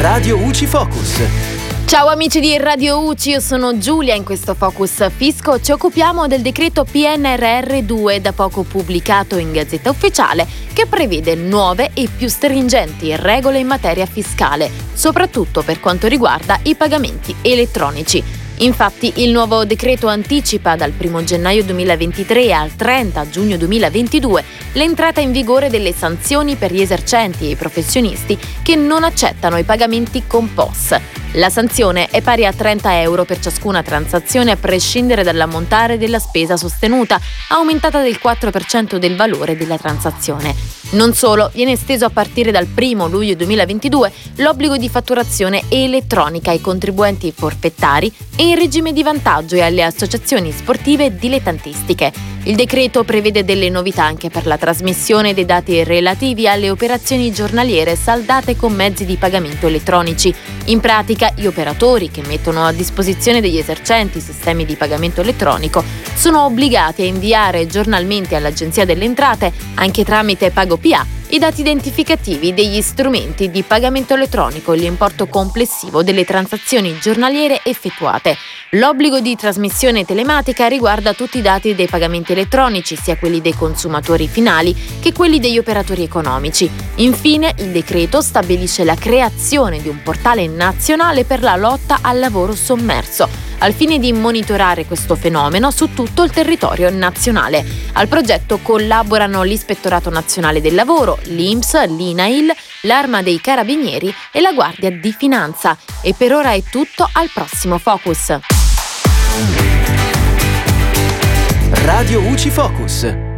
Radio UCI Focus. Ciao amici di Radio UCI, io sono Giulia. In questo Focus Fisco ci occupiamo del decreto PNRR2 da poco pubblicato in Gazzetta Ufficiale che prevede nuove e più stringenti regole in materia fiscale, soprattutto per quanto riguarda i pagamenti elettronici. Infatti il nuovo decreto anticipa dal 1 gennaio 2023 al 30 giugno 2022 l'entrata in vigore delle sanzioni per gli esercenti e i professionisti che non accettano i pagamenti con POS. La sanzione è pari a 30 euro per ciascuna transazione a prescindere dall'ammontare della spesa sostenuta, aumentata del 4% del valore della transazione. Non solo, viene esteso a partire dal 1 luglio 2022 l'obbligo di fatturazione elettronica ai contribuenti forfettari e in regime di vantaggio e alle associazioni sportive dilettantistiche. Il decreto prevede delle novità anche per la trasmissione dei dati relativi alle operazioni giornaliere saldate con mezzi di pagamento elettronici. In pratica, gli operatori che mettono a disposizione degli esercenti sistemi di pagamento elettronico sono obbligati a inviare giornalmente all'Agenzia delle Entrate, anche tramite PagoPA, i dati identificativi degli strumenti di pagamento elettronico e l'importo complessivo delle transazioni giornaliere effettuate. L'obbligo di trasmissione telematica riguarda tutti i dati dei pagamenti elettronici, sia quelli dei consumatori finali che quelli degli operatori economici. Infine, il decreto stabilisce la creazione di un portale nazionale per la lotta al lavoro sommerso al fine di monitorare questo fenomeno su tutto il territorio nazionale. Al progetto collaborano l'Ispettorato Nazionale del Lavoro, l'INPS, l'INAIL, l'Arma dei Carabinieri e la Guardia di Finanza. E per ora è tutto, al prossimo Focus. Radio UCI Focus.